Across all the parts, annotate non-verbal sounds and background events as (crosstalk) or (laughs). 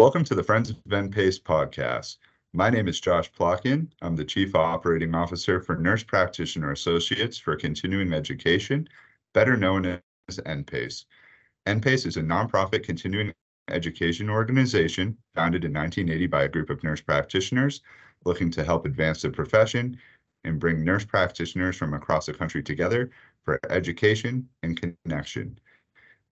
Welcome to the Friends of NPACE podcast. My name is Josh Plotkin. I'm the Chief Operating Officer for Nurse Practitioner Associates for Continuing Education, better known as NPACE. NPACE is a nonprofit continuing education organization founded in 1980 by a group of nurse practitioners looking to help advance the profession and bring nurse practitioners from across the country together for education and connection.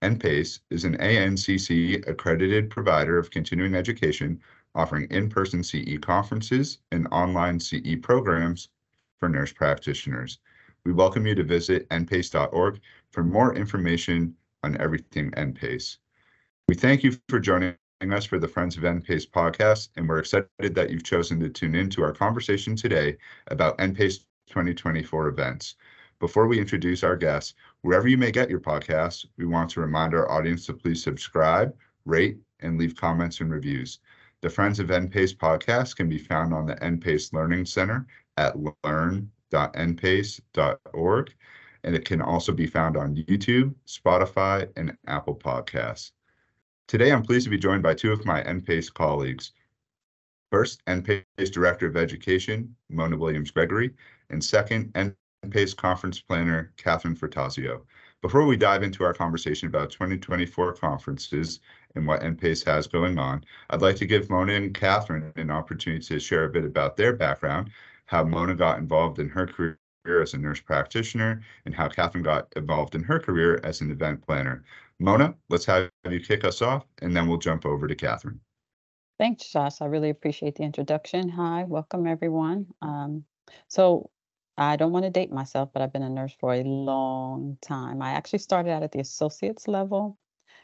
NPACE is an ANCC accredited provider of continuing education offering in-person CE conferences and online CE programs for nurse practitioners. We welcome you to visit npace.org for more information on everything NPACE. We thank you for joining us for the Friends of NPACE podcast, and we're excited that you've chosen to tune in to our conversation today about NPACE 2024 events. Before we introduce our guests, wherever you may get your podcasts, we want to remind our audience to please subscribe, rate, and leave comments and reviews. The Friends of NPACE podcast can be found on the NPACE Learning Center at learn.npace.org, and it can also be found on YouTube, Spotify, and Apple Podcasts. Today, I'm pleased to be joined by two of my NPACE colleagues. First, NPACE Director of Education, Mona Williams Gregory, and second, NPACE Conference Planner, Catherine Frattasio. Before we dive into our conversation about 2024 conferences and what NPACE has going on, I'd like to give Mona and Catherine an opportunity to share a bit about their background, how Mona got involved in her career as a nurse practitioner, and how Catherine got involved in her career as an event planner. Mona, let's have you kick us off, and then we'll jump over to Catherine. Thanks, Josh. I really appreciate the introduction. Hi, welcome everyone. Um, so I don't want to date myself, but I've been a nurse for a long time. I actually started out at the associate's level,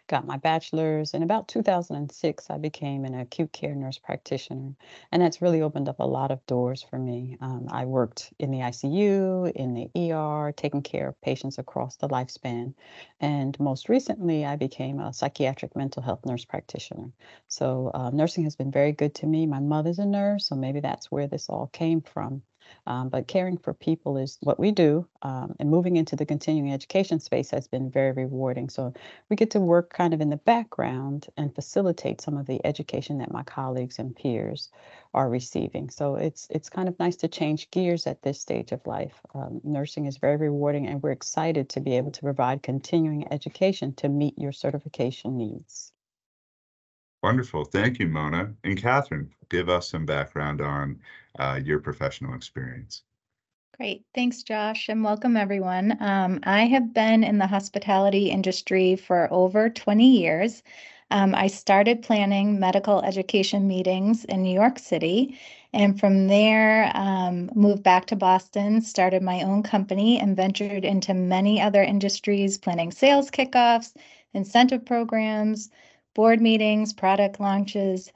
got my bachelor's. In about 2006, I became an acute care nurse practitioner. And that's really opened up a lot of doors for me. Um, I worked in the ICU, in the ER, taking care of patients across the lifespan. And most recently, I became a psychiatric mental health nurse practitioner. So uh, nursing has been very good to me. My mother's a nurse, so maybe that's where this all came from. Um, but caring for people is what we do. Um, and moving into the continuing education space has been very rewarding. So we get to work kind of in the background and facilitate some of the education that my colleagues and peers are receiving. So it's it's kind of nice to change gears at this stage of life. Um, nursing is very rewarding, and we're excited to be able to provide continuing education to meet your certification needs. Wonderful. Thank you, Mona. And Catherine, give us some background on uh, your professional experience. Great. Thanks, Josh, and welcome everyone. Um, I have been in the hospitality industry for over 20 years. Um, I started planning medical education meetings in New York City, and from there, um, moved back to Boston, started my own company, and ventured into many other industries, planning sales kickoffs, incentive programs, board meetings, product launches.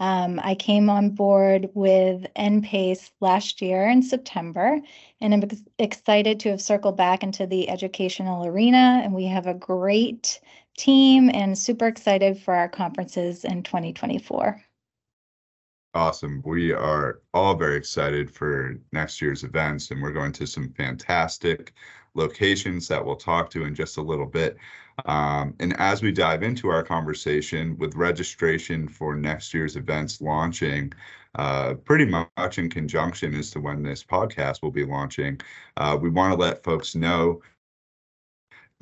Um, I came on board with NPACE last year in September, and I'm ex- excited to have circled back into the educational arena. And we have a great team and super excited for our conferences in 2024. Awesome. We are all very excited for next year's events, and we're going to some fantastic locations that we'll talk to in just a little bit. Um, and as we dive into our conversation with registration for next year's events launching, uh, pretty much in conjunction as to when this podcast will be launching, uh, we want to let folks know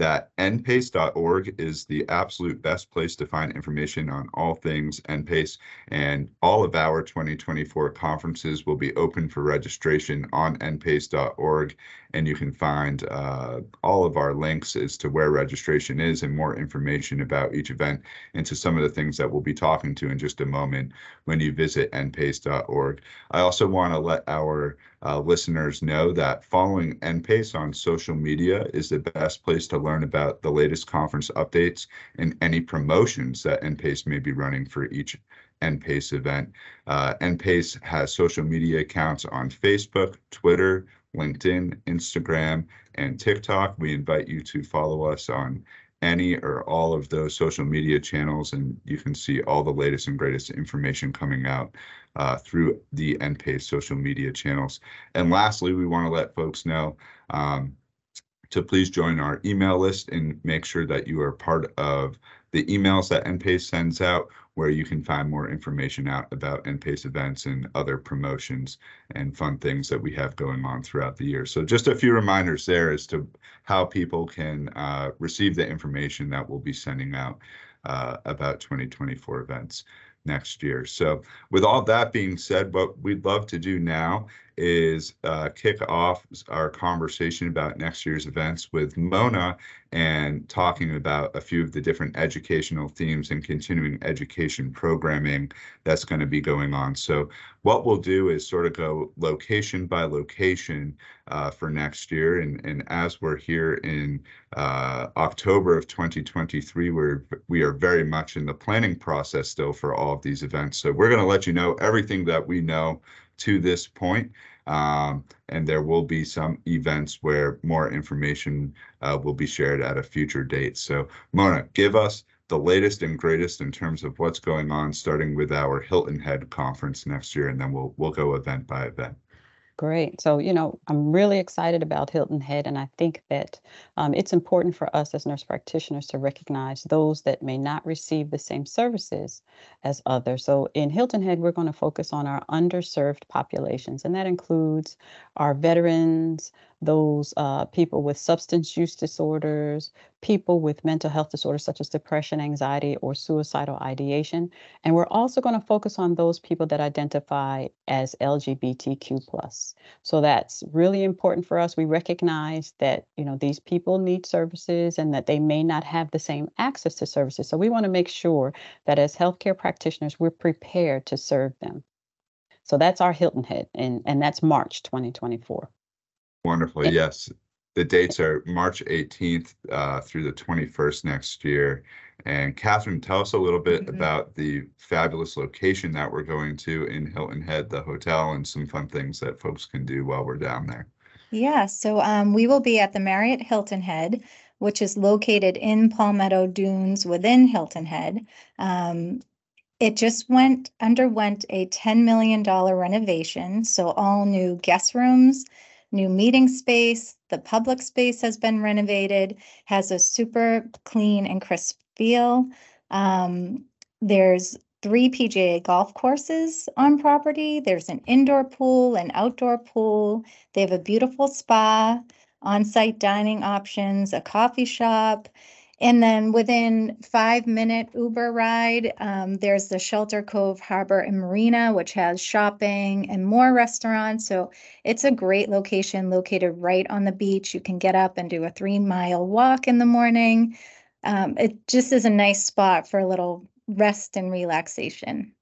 that npace.org is the absolute best place to find information on all things npace and all of our 2024 conferences will be open for registration on npace.org and you can find uh, all of our links as to where registration is and more information about each event and to some of the things that we'll be talking to in just a moment when you visit npace.org. I also want to let our uh, listeners know that following NPACE on social media is the best place to learn about the latest conference updates and any promotions that NPACE may be running for each NPACE event. Uh, NPACE has social media accounts on Facebook, Twitter, LinkedIn, Instagram, and TikTok. We invite you to follow us on any or all of those social media channels, and you can see all the latest and greatest information coming out uh, through the NPACE social media channels. And lastly, we want to let folks know um, to please join our email list and make sure that you are part of the emails that NPACE sends out. Where you can find more information out about NPACE events and other promotions and fun things that we have going on throughout the year. So just a few reminders there as to how people can uh, receive the information that we'll be sending out uh, about 2024 events next year. So with all that being said, what we'd love to do now is uh, kick off our conversation about next year's events with Mona and talking about a few of the different educational themes and continuing education programming that's going to be going on. So what we'll do is sort of go location by location uh, for next year. And, and as we're here in uh, October of 2023, we're, we are very much in the planning process still for all of these events. So we're going to let you know everything that we know to this point. Um, and there will be some events where more information uh, will be shared at a future date. So Mona, give us the latest and greatest in terms of what's going on, starting with our Hilton Head conference next year, and then we'll we'll go event by event. Great. So, you know, I'm really excited about Hilton Head, and I think that um, it's important for us as nurse practitioners to recognize those that may not receive the same services as others. So, in Hilton Head, we're going to focus on our underserved populations, and that includes our veterans, those uh, people with substance use disorders, people with mental health disorders such as depression, anxiety, or suicidal ideation. And we're also going to focus on those people that identify as LGBTQ plus. So that's really important for us. We recognize that you know these people need services and that they may not have the same access to services. So we want to make sure that as healthcare practitioners, we're prepared to serve them. So that's our Hilton Head, and, and that's March 2024. Wonderful. Yes. The dates are March 18th uh, through the 21st next year. And Catherine, tell us a little bit Mhm. about the fabulous location that we're going to in Hilton Head, the hotel, and some fun things that folks can do while we're down there. Yeah, so um, we will be at the Marriott Hilton Head, which is located in Palmetto Dunes within Hilton Head. Um, it just went underwent a $10 million renovation, so all new guest rooms, new meeting space. The public space has been renovated, has a super clean and crisp feel. Um, there's three PGA golf courses on property. There's an indoor pool, an outdoor pool. They have a beautiful spa, on-site dining options, a coffee shop. And then within five minute Uber ride, um, there's the Shelter Cove Harbor and Marina, which has shopping and more restaurants. So it's a great location located right on the beach. You can get up and do a three mile walk in the morning. Um, it just is a nice spot for a little rest and relaxation.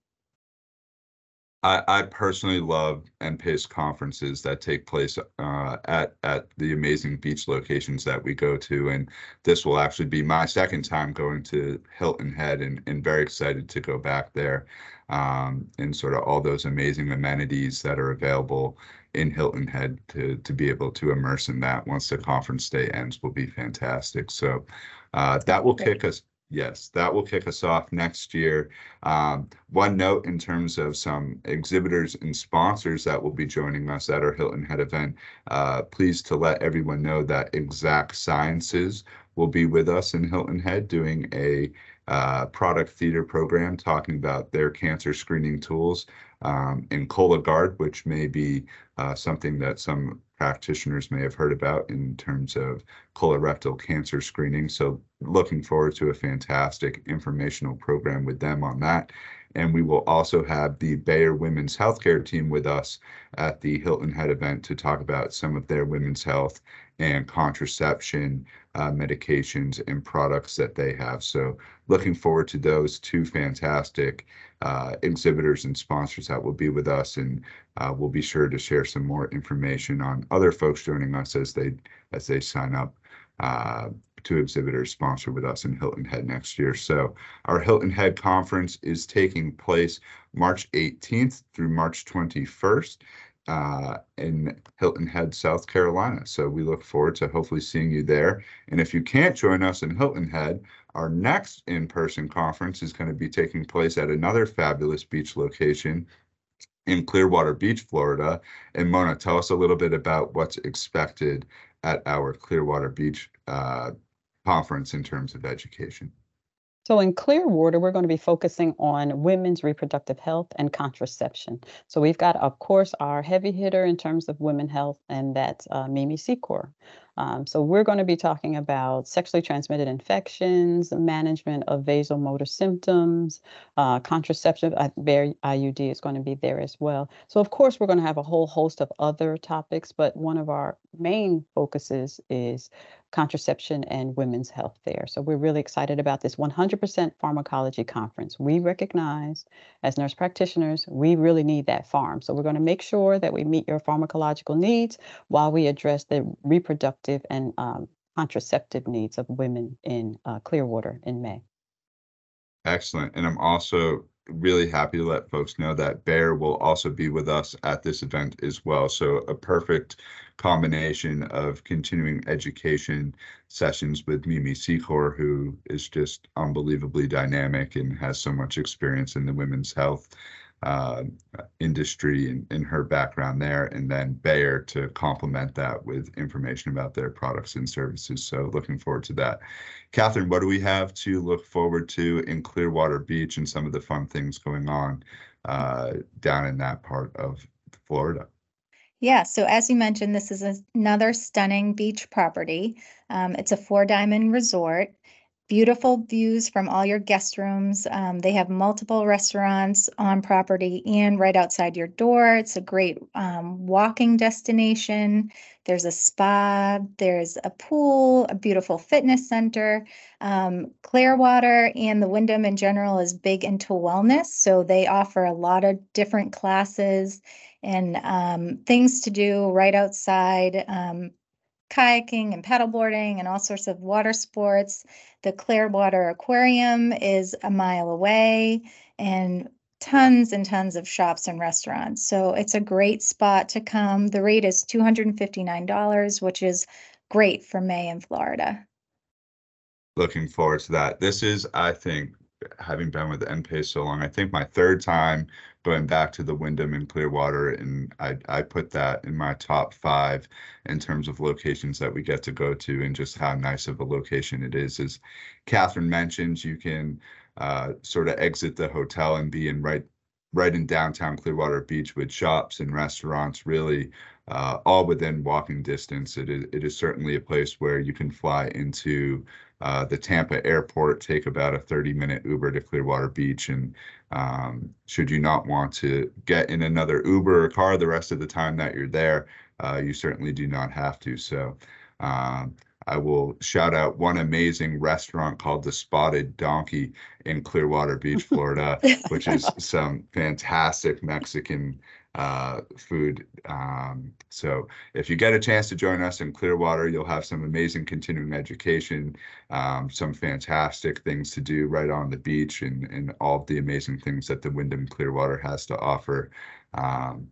I, I personally love NPACE conferences that take place uh, at at the amazing beach locations that we go to, and this will actually be my second time going to Hilton Head, and, and very excited to go back there, um, and sort of all those amazing amenities that are available in Hilton Head to to be able to immerse in that once the conference day ends will be fantastic. So uh, that will kick us Yes, that will kick us off next year. Um, one note in terms of some exhibitors and sponsors that will be joining us at our Hilton Head event. Uh, to let everyone know that Exact Sciences will be with us in Hilton Head doing a uh, product theater program talking about their cancer screening tools um, in Cologuard, which may be uh, something that some practitioners may have heard about in terms of colorectal cancer screening. So looking forward to a fantastic informational program with them on that. And we will also have the Bayer Women's Healthcare team with us at the Hilton Head event to talk about some of their women's health and contraception uh, medications and products that they have. So looking forward to those two fantastic uh, exhibitors and sponsors that will be with us. And uh, we'll be sure to share some more information on other folks joining us as they as they sign up uh, to exhibitors sponsor with us in Hilton Head next year. So our Hilton Head conference is taking place March 18th through March 21st uh, in Hilton Head, South Carolina. So we look forward to hopefully seeing you there. And if you can't join us in Hilton Head, our next in-person conference is going to be taking place at another fabulous beach location in Clearwater Beach, Florida. And Mona, tell us a little bit about what's expected at our Clearwater Beach uh, conference in terms of education. So in Clearwater, we're going to be focusing on women's reproductive health and contraception. So we've got, of course, our heavy hitter in terms of women health, and that's uh, Mimi Secor. Um, so we're going to be talking about sexually transmitted infections, management of vasomotor symptoms, uh, contraception. Uh, Bayer IUD is going to be there as well. So of course, we're going to have a whole host of other topics, but one of our main focuses is contraception and women's health there. So we're really excited about this 100% pharmacology conference. We recognize as nurse practitioners, we really need that pharm. So we're going to make sure that we meet your pharmacological needs while we address the reproductive and um, contraceptive needs of women in uh, Clearwater in May. Excellent. And I'm also really happy to let folks know that Bayer will also be with us at this event as well. So a perfect combination of continuing education sessions with Mimi Secor, who is just unbelievably dynamic and has so much experience in the women's health uh, industry and in her background there, and then Bayer to complement that with information about their products and services. So looking forward to that. Catherine, what do we have to look forward to in Clearwater Beach and some of the fun things going on uh, down in that part of Florida? Yeah, so as you mentioned, this is another stunning beach property. Um, it's a four diamond resort beautiful views from all your guest rooms. Um, they have multiple restaurants on property and right outside your door. It's a great um, walking destination. There's a spa, there's a pool, a beautiful fitness center. Um, Clearwater and the Wyndham in general is big into wellness. So they offer a lot of different classes and um, things to do right outside um, kayaking and paddleboarding and all sorts of water sports. The Clearwater Aquarium is a mile away and tons and tons of shops and restaurants. So it's a great spot to come. The rate is $259, which is great for May in Florida. Looking forward to that. This is, I think, having been with NPACE so long, I think my third time going back to the Wyndham and Clearwater, and I, I put that in my top five in terms of locations that we get to go to and just how nice of a location it is. As Catherine mentioned, you can uh, sort of exit the hotel and be in right right in downtown Clearwater Beach with shops and restaurants, really uh, all within walking distance. It is, it is certainly a place where you can fly into uh, the Tampa airport, take about a 30 minute Uber to Clearwater Beach. And um, should you not want to get in another Uber or car the rest of the time that you're there, uh, you certainly do not have to. So um, I will shout out one amazing restaurant called the Spotted Donkey in Clearwater Beach, Florida, (laughs) which is some fantastic Mexican uh, food. Um, so if you get a chance to join us in Clearwater, you'll have some amazing continuing education, um, some fantastic things to do right on the beach and, and all of the amazing things that the Wyndham Clearwater has to offer. Um,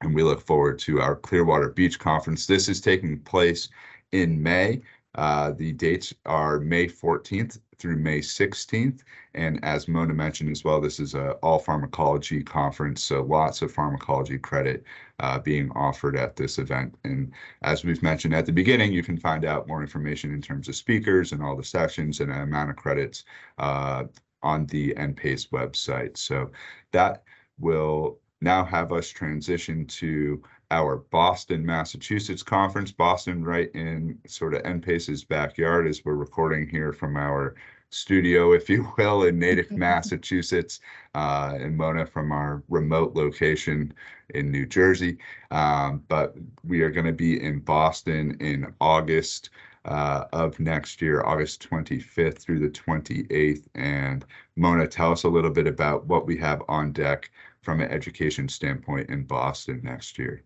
and we look forward to our Clearwater Beach Conference. This is taking place in May. Uh, the dates are May 14th through May 16th. And as Mona mentioned as well, this is a all pharmacology conference, so lots of pharmacology credit uh, being offered at this event. And as we've mentioned at the beginning, you can find out more information in terms of speakers and all the sessions and amount of credits uh, on the NPACE website. So that will now have us transition to our Boston, Massachusetts conference. Boston, right in sort of NPACE's backyard, as we're recording here from our studio, if you will, in Natick, (laughs) Massachusetts, uh, and Mona from our remote location in New Jersey. Um, but we are going to be in Boston in August. Uh, of next year, August 25th through the 28th. And Mona, tell us a little bit about what we have on deck from an education standpoint in Boston next year.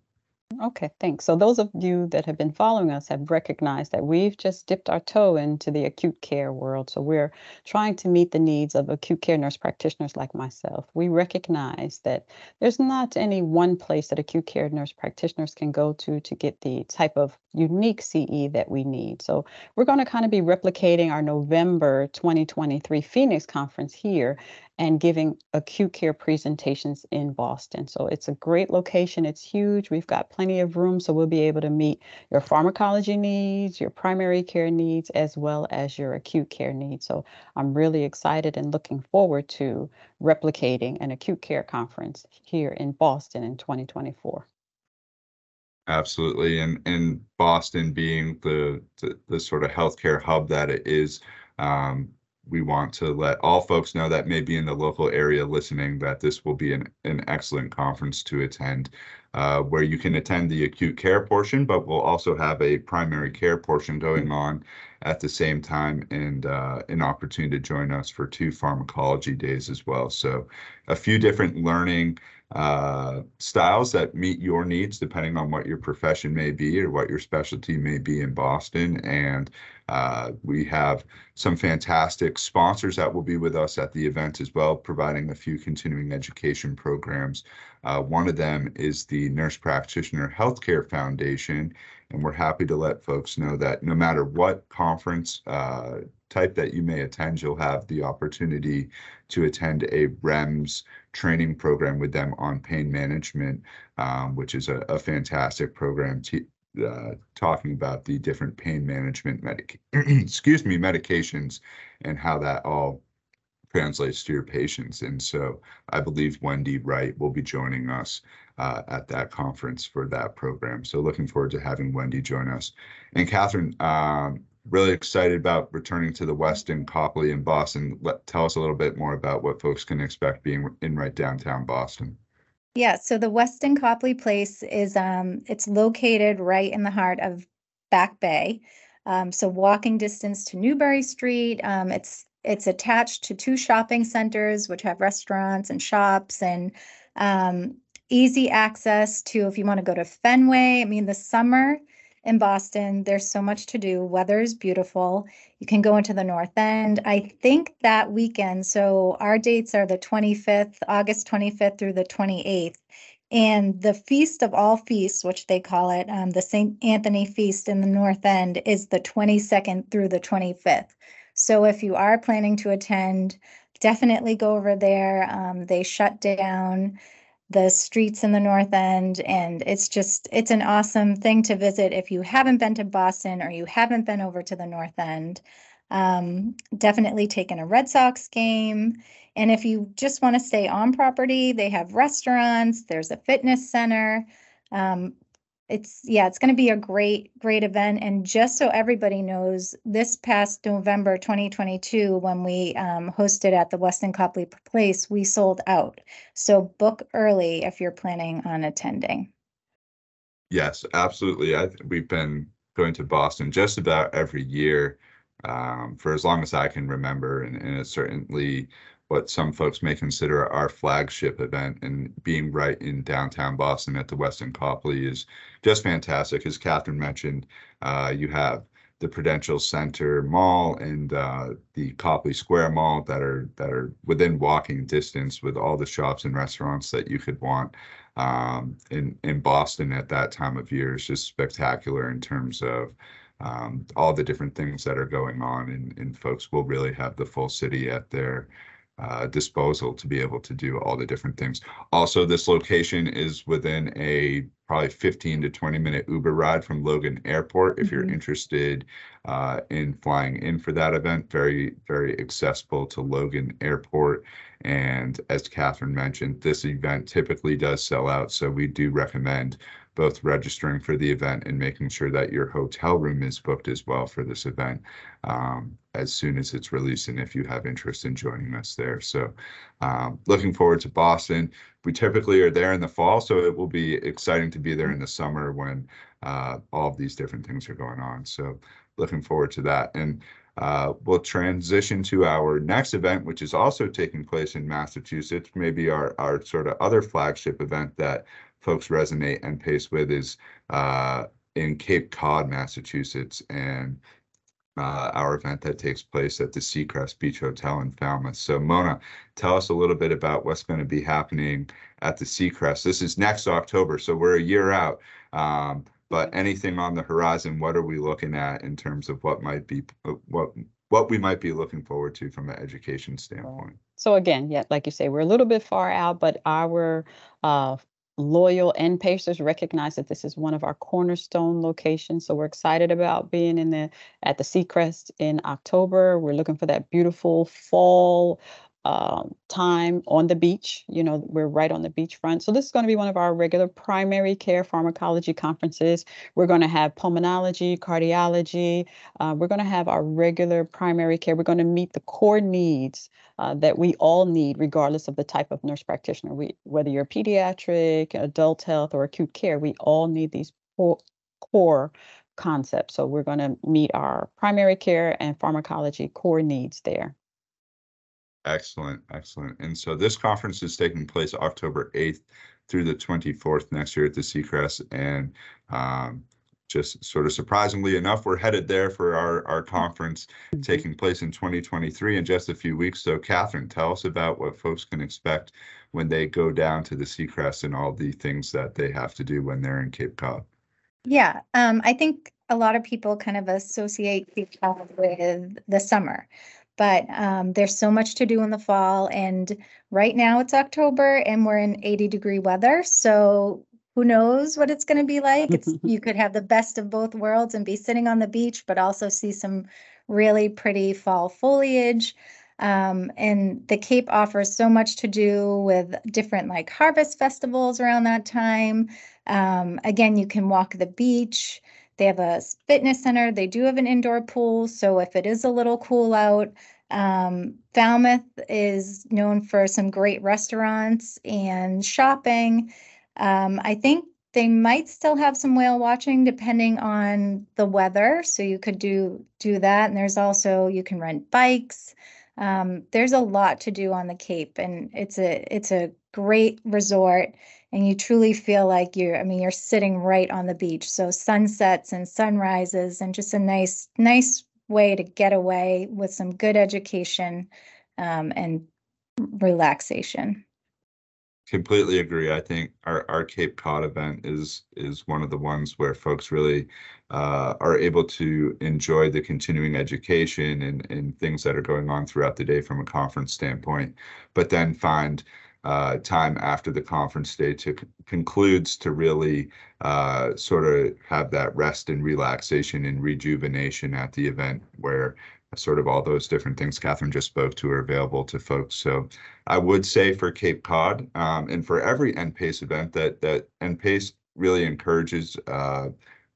Okay, thanks. So those of you that have been following us have recognized that we've just dipped our toe into the acute care world. So we're trying to meet the needs of acute care nurse practitioners like myself. We recognize that there's not any one place that acute care nurse practitioners can go to to get the type of unique CE that we need. So we're going to kind of be replicating our November 2023 Phoenix conference here and giving acute care presentations in Boston. So it's a great location. It's huge. We've got plenty of room, so we'll be able to meet your pharmacology needs, your primary care needs, as well as your acute care needs. So I'm really excited and looking forward to replicating an acute care conference here in Boston in 2024. Absolutely, and and Boston being the the, the sort of healthcare hub that it is, um, we want to let all folks know that may be in the local area listening that this will be an, an excellent conference to attend, uh, where you can attend the acute care portion, but we'll also have a primary care portion going on at the same time and uh, an opportunity to join us for two pharmacology days as well. So a few different learning uh, styles that meet your needs depending on what your profession may be or what your specialty may be in Boston. And uh, we have some fantastic sponsors that will be with us at the event as well, providing a few continuing education programs. Uh, one of them is the Nurse Practitioner Healthcare Foundation. And we're happy to let folks know that no matter what conference uh, type that you may attend, you'll have the opportunity to attend a REMS training program with them on pain management, um, which is a, a fantastic program uh, talking about the different pain management medic (clears throat) excuse me medications and how that all translates to your patients. And so I believe Wendy Wright will be joining us uh, at that conference for that program. So looking forward to having Wendy join us. And Catherine, um, really excited about returning to the Westin Copley in Boston. Let tell us a little bit more about what folks can expect being in right downtown Boston. Yeah, so the Westin Copley Place is um it's located right in the heart of Back Bay. Um, so walking distance to Newbury Street. Um, it's it's attached to two shopping centers which have restaurants and shops and um, easy access to if you want to go to Fenway. I mean, the summer in Boston. There's so much to do. Weather is beautiful. You can go into the North End. I think that weekend, so our dates are the 25th, August 25th through the 28th. And the Feast of All Feasts, which they call it, um, the St. Anthony Feast in the North End, is the 22nd through the 25th. So if you are planning to attend, definitely go over there. Um, they shut down the streets in the North End. And it's just, it's an awesome thing to visit if you haven't been to Boston or you haven't been over to the North End. Um, definitely taken a Red Sox game. And if you just want to stay on property, they have restaurants, there's a fitness center. Um, it's yeah it's going to be a great great event. And just so everybody knows this past november 2022 when we um, hosted at the westin copley place we sold out. So book early if you're planning on attending. Yes absolutely. I, we've been going to boston just about every year um, for as long as i can remember and, and it's certainly what some folks may consider our flagship event and being right in downtown Boston at the Westin Copley is just fantastic. As Catherine mentioned, uh, you have the Prudential Center Mall and uh, the Copley Square Mall that are that are within walking distance with all the shops and restaurants that you could want um, in in Boston at that time of year is just spectacular in terms of um, all the different things that are going on and, and folks will really have the full city at their uh, disposal to be able to do all the different things. Also, this location is within a probably 15 to 20 minute Uber ride from Logan Airport. If mm-hmm. you're interested uh, in flying in for that event, very, very accessible to Logan Airport. And as Catherine mentioned, this event typically does sell out. So we do recommend both registering for the event and making sure that your hotel room is booked as well for this event um, as soon as it's released and if you have interest in joining us there. So um, looking forward to Boston. We typically are there in the fall, so it will be exciting to be there in the summer when uh, all of these different things are going on. So looking forward to that. And uh, we'll transition to our next event, which is also taking place in Massachusetts, maybe our, our sort of other flagship event that folks resonate NPACE with is uh, in Cape Cod, Massachusetts, and uh, our event that takes place at the Seacrest Beach Hotel in Falmouth. So, Mona, tell us a little bit about what's going to be happening at the Seacrest. This is next October, so we're a year out. Um, but anything on the horizon, what are we looking at in terms of what might be uh, what what we might be looking forward to from an education standpoint? So again, yeah, like you say, we're a little bit far out, but our uh, loyal NPACErs recognize that this is one of our cornerstone locations. So we're excited about being in the at the Seacrest in October. We're looking for that beautiful fall um, time on the beach. You know, we're right on the beachfront. So this is going to be one of our regular primary care pharmacology conferences. We're going to have pulmonology, cardiology. Uh, we're going to have our regular primary care. We're going to meet the core needs uh, that we all need, regardless of the type of nurse practitioner. We, whether you're pediatric, adult health, or acute care, we all need these core, core concepts. So we're going to meet our primary care and pharmacology core needs there. Excellent, excellent. And so this conference is taking place October 8th through the 24th next year at the Seacrest. And um, just sort of surprisingly enough, we're headed there for our, our conference Mhm. taking place in 2023 in just a few weeks. So Catherine, tell us about what folks can expect when they go down to the Seacrest and all the things that they have to do when they're in Cape Cod. Yeah, um, I think a lot of people kind of associate Cape Cod with the summer. But um, there's so much to do in the fall, and right now it's October and we're in 80 degree weather. So who knows what it's going to be like? It's (laughs) you could have the best of both worlds and be sitting on the beach, but also see some really pretty fall foliage. Um, and the Cape offers so much to do with different like harvest festivals around that time. Um, again, you can walk the beach. They have a fitness center. They do have an indoor pool. So if it is a little cool out, um, Falmouth is known for some great restaurants and shopping. Um, I think they might still have some whale watching depending on the weather. So you could do do that. And there's also you can rent bikes. Um, there's a lot to do on the Cape, and it's a it's a great resort and you truly feel like you're i mean you're sitting right on the beach so sunsets and sunrises and just a nice nice way to get away with some good education um, and relaxation Completely agree. I think our, our Cape Cod event is is one of the ones where folks really uh, are able to enjoy the continuing education and, and things that are going on throughout the day from a conference standpoint, but then find uh, time after the conference day to concludes to really uh, sort of have that rest and relaxation and rejuvenation at the event where sort of all those different things Catherine just spoke to are available to folks. So I would say for Cape Cod um, and for every NPACE event that that NPACE really encourages uh,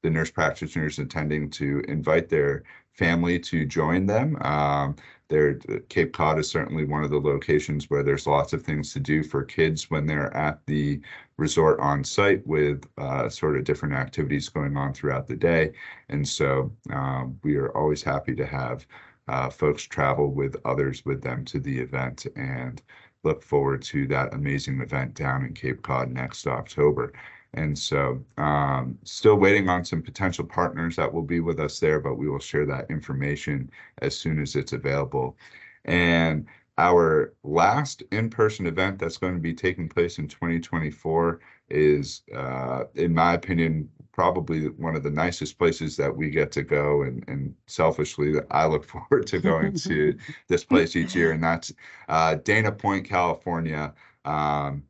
the nurse practitioners attending to invite their family to join them. Um, there, Cape Cod is certainly one of the locations where there's lots of things to do for kids when they're at the resort on site with uh, sort of different activities going on throughout the day. And so um, we are always happy to have uh, folks travel with others with them to the event and look forward to that amazing event down in Cape Cod next October. And so, um, still waiting on some potential partners that will be with us there, but we will share that information as soon as it's available. And our last in-person event that's going to be taking place in 2024 is, uh, in my opinion, probably one of the nicest places that we get to go. And, and selfishly, I look (laughs) forward to going to (laughs) this place each year, and that's uh, Dana Point, California. Um,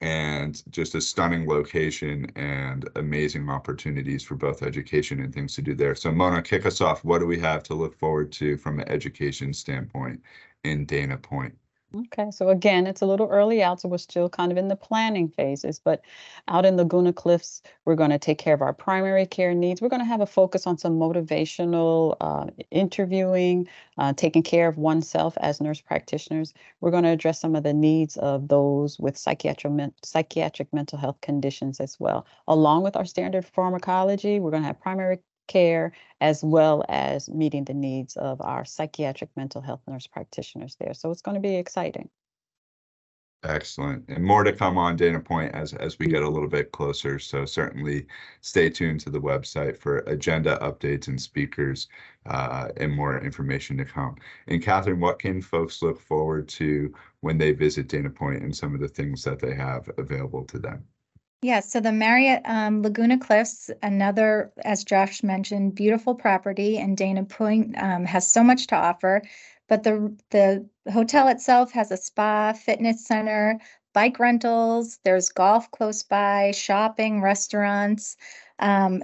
and just a stunning location and amazing opportunities for both education and things to do there. So, Mona, kick us off. What do we have to look forward to from an education standpoint in Dana Point? Okay, so again, it's a little early out, so we're still kind of in the planning phases, but out in Laguna Cliffs, we're going to take care of our primary care needs. We're going to have a focus on some motivational uh, interviewing, uh, taking care of oneself as nurse practitioners. We're going to address some of the needs of those with psychiatric, men- psychiatric mental health conditions as well. Along with our standard pharmacology, we're going to have primary care as well as meeting the needs of our psychiatric mental health nurse practitioners there. So it's going to be exciting. Excellent. And more to come on Dana Point as, as we get a little bit closer. So certainly stay tuned to the website for agenda updates and speakers uh, and more information to come. And Catherine, what can folks look forward to when they visit Dana Point and some of the things that they have available to them? Yeah, so the Marriott um, Laguna Cliffs, another, as Josh mentioned, beautiful property, and Dana Point um, has so much to offer. but the, the hotel itself has a spa, fitness center, bike rentals, there's golf close by, shopping, restaurants. Um,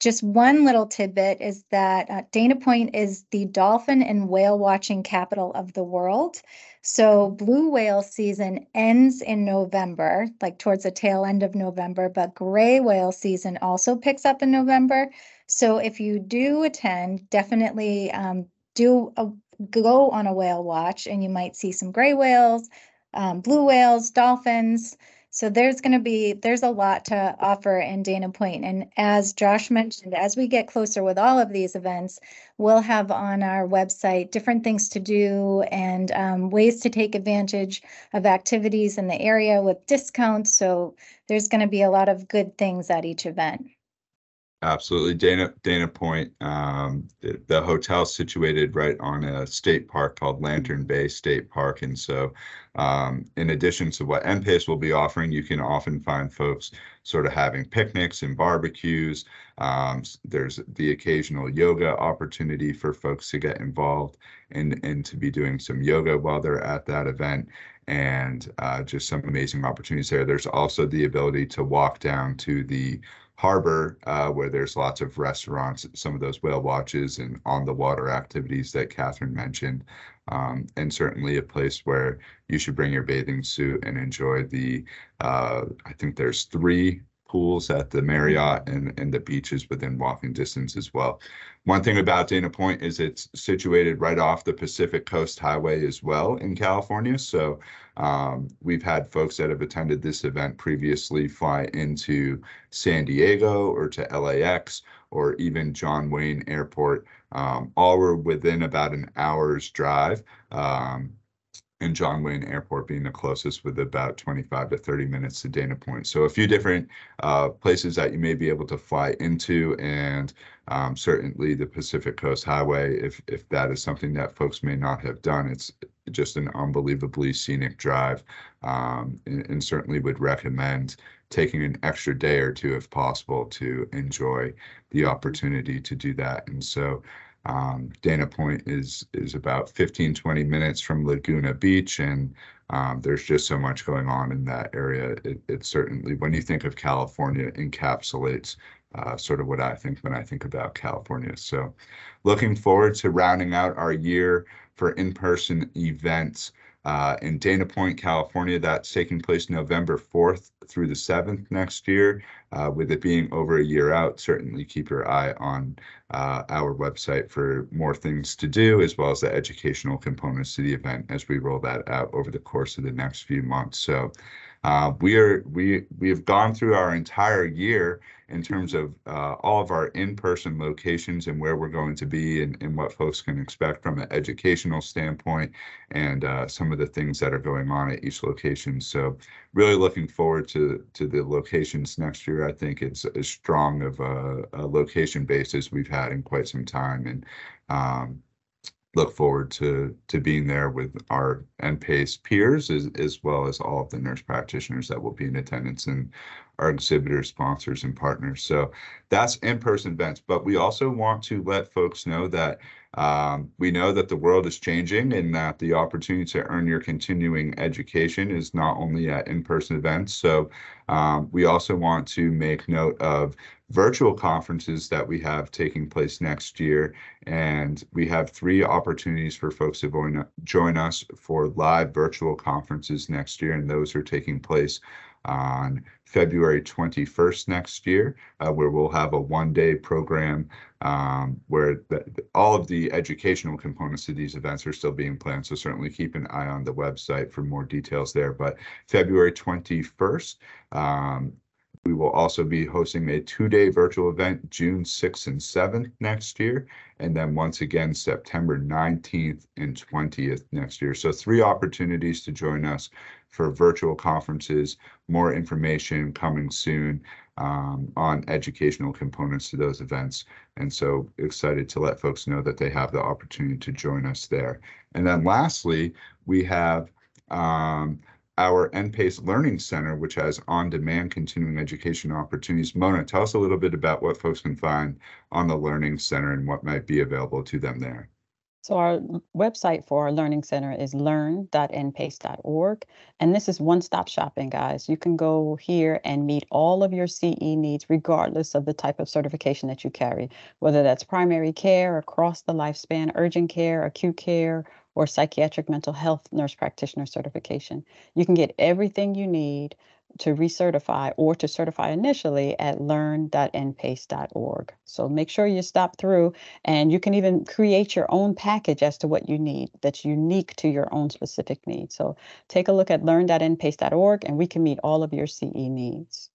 just one little tidbit is that uh, Dana Point is the dolphin and whale watching capital of the world. So blue whale season ends in November, like towards the tail end of November, but gray whale season also picks up in November. So if you do attend, definitely um, do a, go on a whale watch and you might see some gray whales, um, blue whales, dolphins. So there's going to be there's a lot to offer in Dana And as Josh mentioned, as we get closer with all of these events, we'll have on our website different things to do and um, ways to take advantage of activities in the area with discounts. So there's going to be a lot of good things at each event. Absolutely. Dana, Dana Point, um, the, the hotel's situated right on a state park called Lantern Bay State Park. And so, um, in addition to what NPACE will be offering, you can often find folks sort of having picnics and barbecues. Um, there's the occasional yoga opportunity for folks to get involved and, and to be doing some yoga while they're at that event and uh, just some amazing opportunities there. There's also the ability to walk down to the harbor uh, where there's lots of restaurants, some of those whale watches and on the water activities that Catherine mentioned. Um, and certainly a place where you should bring your bathing suit and enjoy the, uh, I think there's three pools at the Marriott and, and the beaches within walking distance as well. One thing about Dana Point is it's situated right off the Pacific Coast Highway as well in California. So um, we've had folks that have attended this event previously fly into San Diego or to LAX or even John Wayne Airport. Um, all were within about an hour's drive. Um, and John Wayne Airport being the closest with about 25 to 30 minutes to Dana Point. So a few different uh, places that you may be able to fly into and um, certainly the Pacific Coast Highway, if, if that is something that folks may not have done, it's just an unbelievably scenic drive um, and, and certainly would recommend taking an extra day or two if possible to enjoy the opportunity to do that. And so um, Dana Point is is about 15, 20 minutes from Laguna Beach, and um, there's just so much going on in that area. It, it certainly, when you think of California, encapsulates uh, sort of what I think when I think about California. So, looking forward to rounding out our year for in-person events uh, in Dana Point, California. That's taking place November 4th through the 7th next year. Uh, with it being over a year out, certainly keep your eye on uh, our website for more things to do, as well as the educational components to the event as we roll that out over the course of the next few months. So uh, we are we we have gone through our entire year in terms of uh, all of our in-person locations and where we're going to be and, and what folks can expect from an educational standpoint and uh, some of the things that are going on at each location. So really looking forward to to the locations next year. I think it's as strong of a, a location base as we've had in quite some time. And um, look forward to to being there with our NPACE peers as, as well as all of the nurse practitioners that will be in attendance and our exhibitors, sponsors, and partners. So that's in-person events. But we also want to let folks know that um, we know that the world is changing and that the opportunity to earn your continuing education is not only at in-person events. So um, we also want to make note of virtual conferences that we have taking place next year. And we have three opportunities for folks to join, join us for live virtual conferences next year. And those are taking place on February 21st next year, uh, where we'll have a one-day program um, where the, all of the educational components to these events are still being planned. So certainly keep an eye on the website for more details there. But February 21st, um, we will also be hosting a two-day virtual event June 6th and 7th next year, and then once again September 19th and 20th next year. So three opportunities to join us for virtual conferences, more information coming soon um, on educational components to those events. And so excited to let folks know that they have the opportunity to join us there. And then lastly, we have um, our NPACE Learning Center, which has on-demand continuing education opportunities. Mona, tell us a little bit about what folks can find on the Learning Center and what might be available to them there. So our website for our learning center is learn.npace.org. And this is one-stop shopping, guys. You can go here and meet all of your CE needs regardless of the type of certification that you carry, whether that's primary care, across the lifespan, urgent care, acute care, or psychiatric mental health nurse practitioner certification. You can get everything you need to recertify or to certify initially at learn.npace.org. So make sure you stop through and you can even create your own package as to what you need that's unique to your own specific needs. So take a look at learn.npace.org and we can meet all of your CE needs.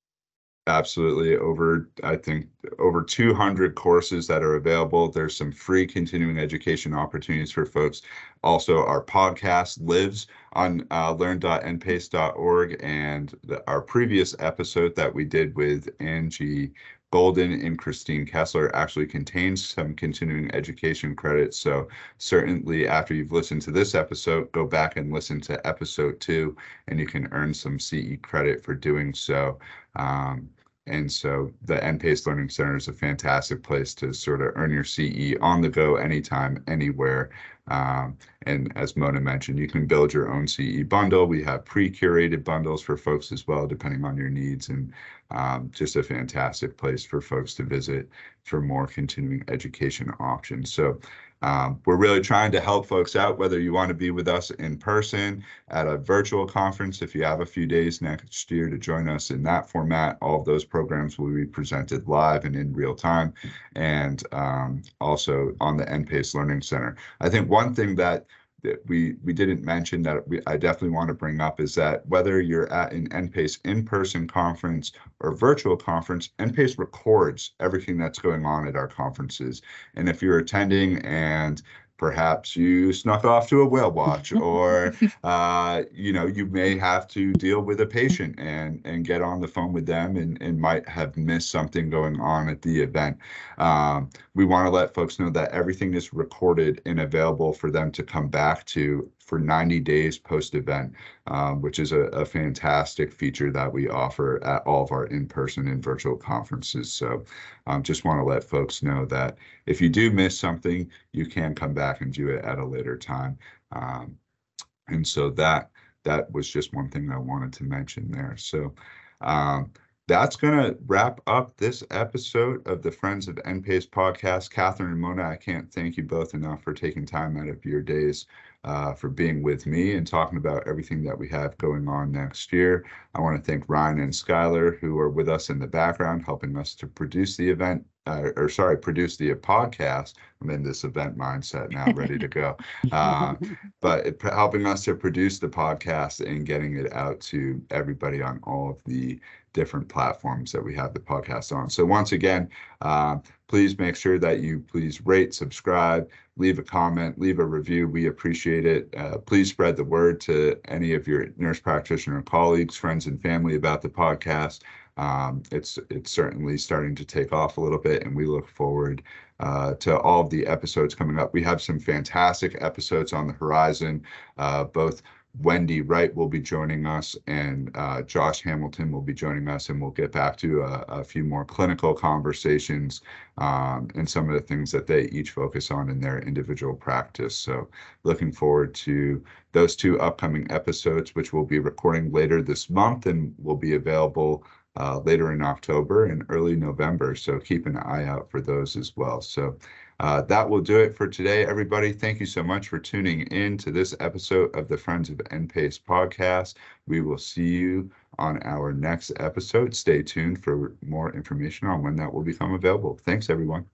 Absolutely. Over, I think, over 200 courses that are available. There's some free continuing education opportunities for folks. Also, our podcast lives on uh, learn.npace.org. And the, our previous episode that we did with Angie Golden and Christine Kessler actually contains some continuing education credits. So certainly after you've listened to this episode, go back and listen to episode two, and you can earn some CE credit for doing so. Um, and so the NPACE Learning Center is a fantastic place to sort of earn your CE on the go, anytime, anywhere. Um, and as Mona mentioned, you can build your own CE bundle. We have pre-curated bundles for folks as well, depending on your needs. And um, just a fantastic place for folks to visit for more continuing education options. So um, we're really trying to help folks out, whether you want to be with us in person at a virtual conference, if you have a few days next year to join us in that format, all of those programs will be presented live and in real time, and um, also on the NPACE Learning Center. I think one thing that that we we didn't mention that we, I definitely want to bring up is that whether you're at an NPACE in-person conference or virtual conference, NPACE records everything that's going on at our conferences. And if you're attending and perhaps you snuck off to a whale watch (laughs) or uh, you know you may have to deal with a patient and and get on the phone with them and, and might have missed something going on at the event. Um, we want to let folks know that everything is recorded and available for them to come back to for 90 days post event, um, which is a, a, fantastic feature that we offer at all of our in person and virtual conferences. So um, just want to let folks know that if you do miss something, you can come back and do it at a later time. Um, and so that that was just one thing I wanted to mention there. So um, that's going to wrap up this episode of the Friends of NPACE podcast. Catherine and Mona, I can't thank you both enough for taking time out of your days uh, for being with me and talking about everything that we have going on next year. I want to thank Ryan and Skylar, who are with us in the background, helping us to produce the event, uh, or sorry, produce the podcast. I'm in this event mindset now, ready to go. (laughs) Uh, but it, helping us to produce the podcast and getting it out to everybody on all of the different platforms that we have the podcast on. So once again, uh, please make sure that you please rate, subscribe, leave a comment, leave a review. We appreciate it. Uh, please spread the word to any of your nurse practitioner colleagues, friends, and family about the podcast. Um, it's it's certainly starting to take off a little bit, and we look forward uh, to all of the episodes coming up. We have some fantastic episodes on the horizon, uh, both Wendy Wright will be joining us and uh, Josh Hamilton will be joining us, and we'll get back to a, a few more clinical conversations um, and some of the things that they each focus on in their individual practice. So, looking forward to those two upcoming episodes, which we'll be recording later this month and will be available uh, later in October and early November. So, keep an eye out for those as well. So, uh, that will do it for today, everybody. Thank you so much for tuning in to this episode of the Friends of NPACE podcast. We will see you on our next episode. Stay tuned for more information on when that will become available. Thanks, everyone.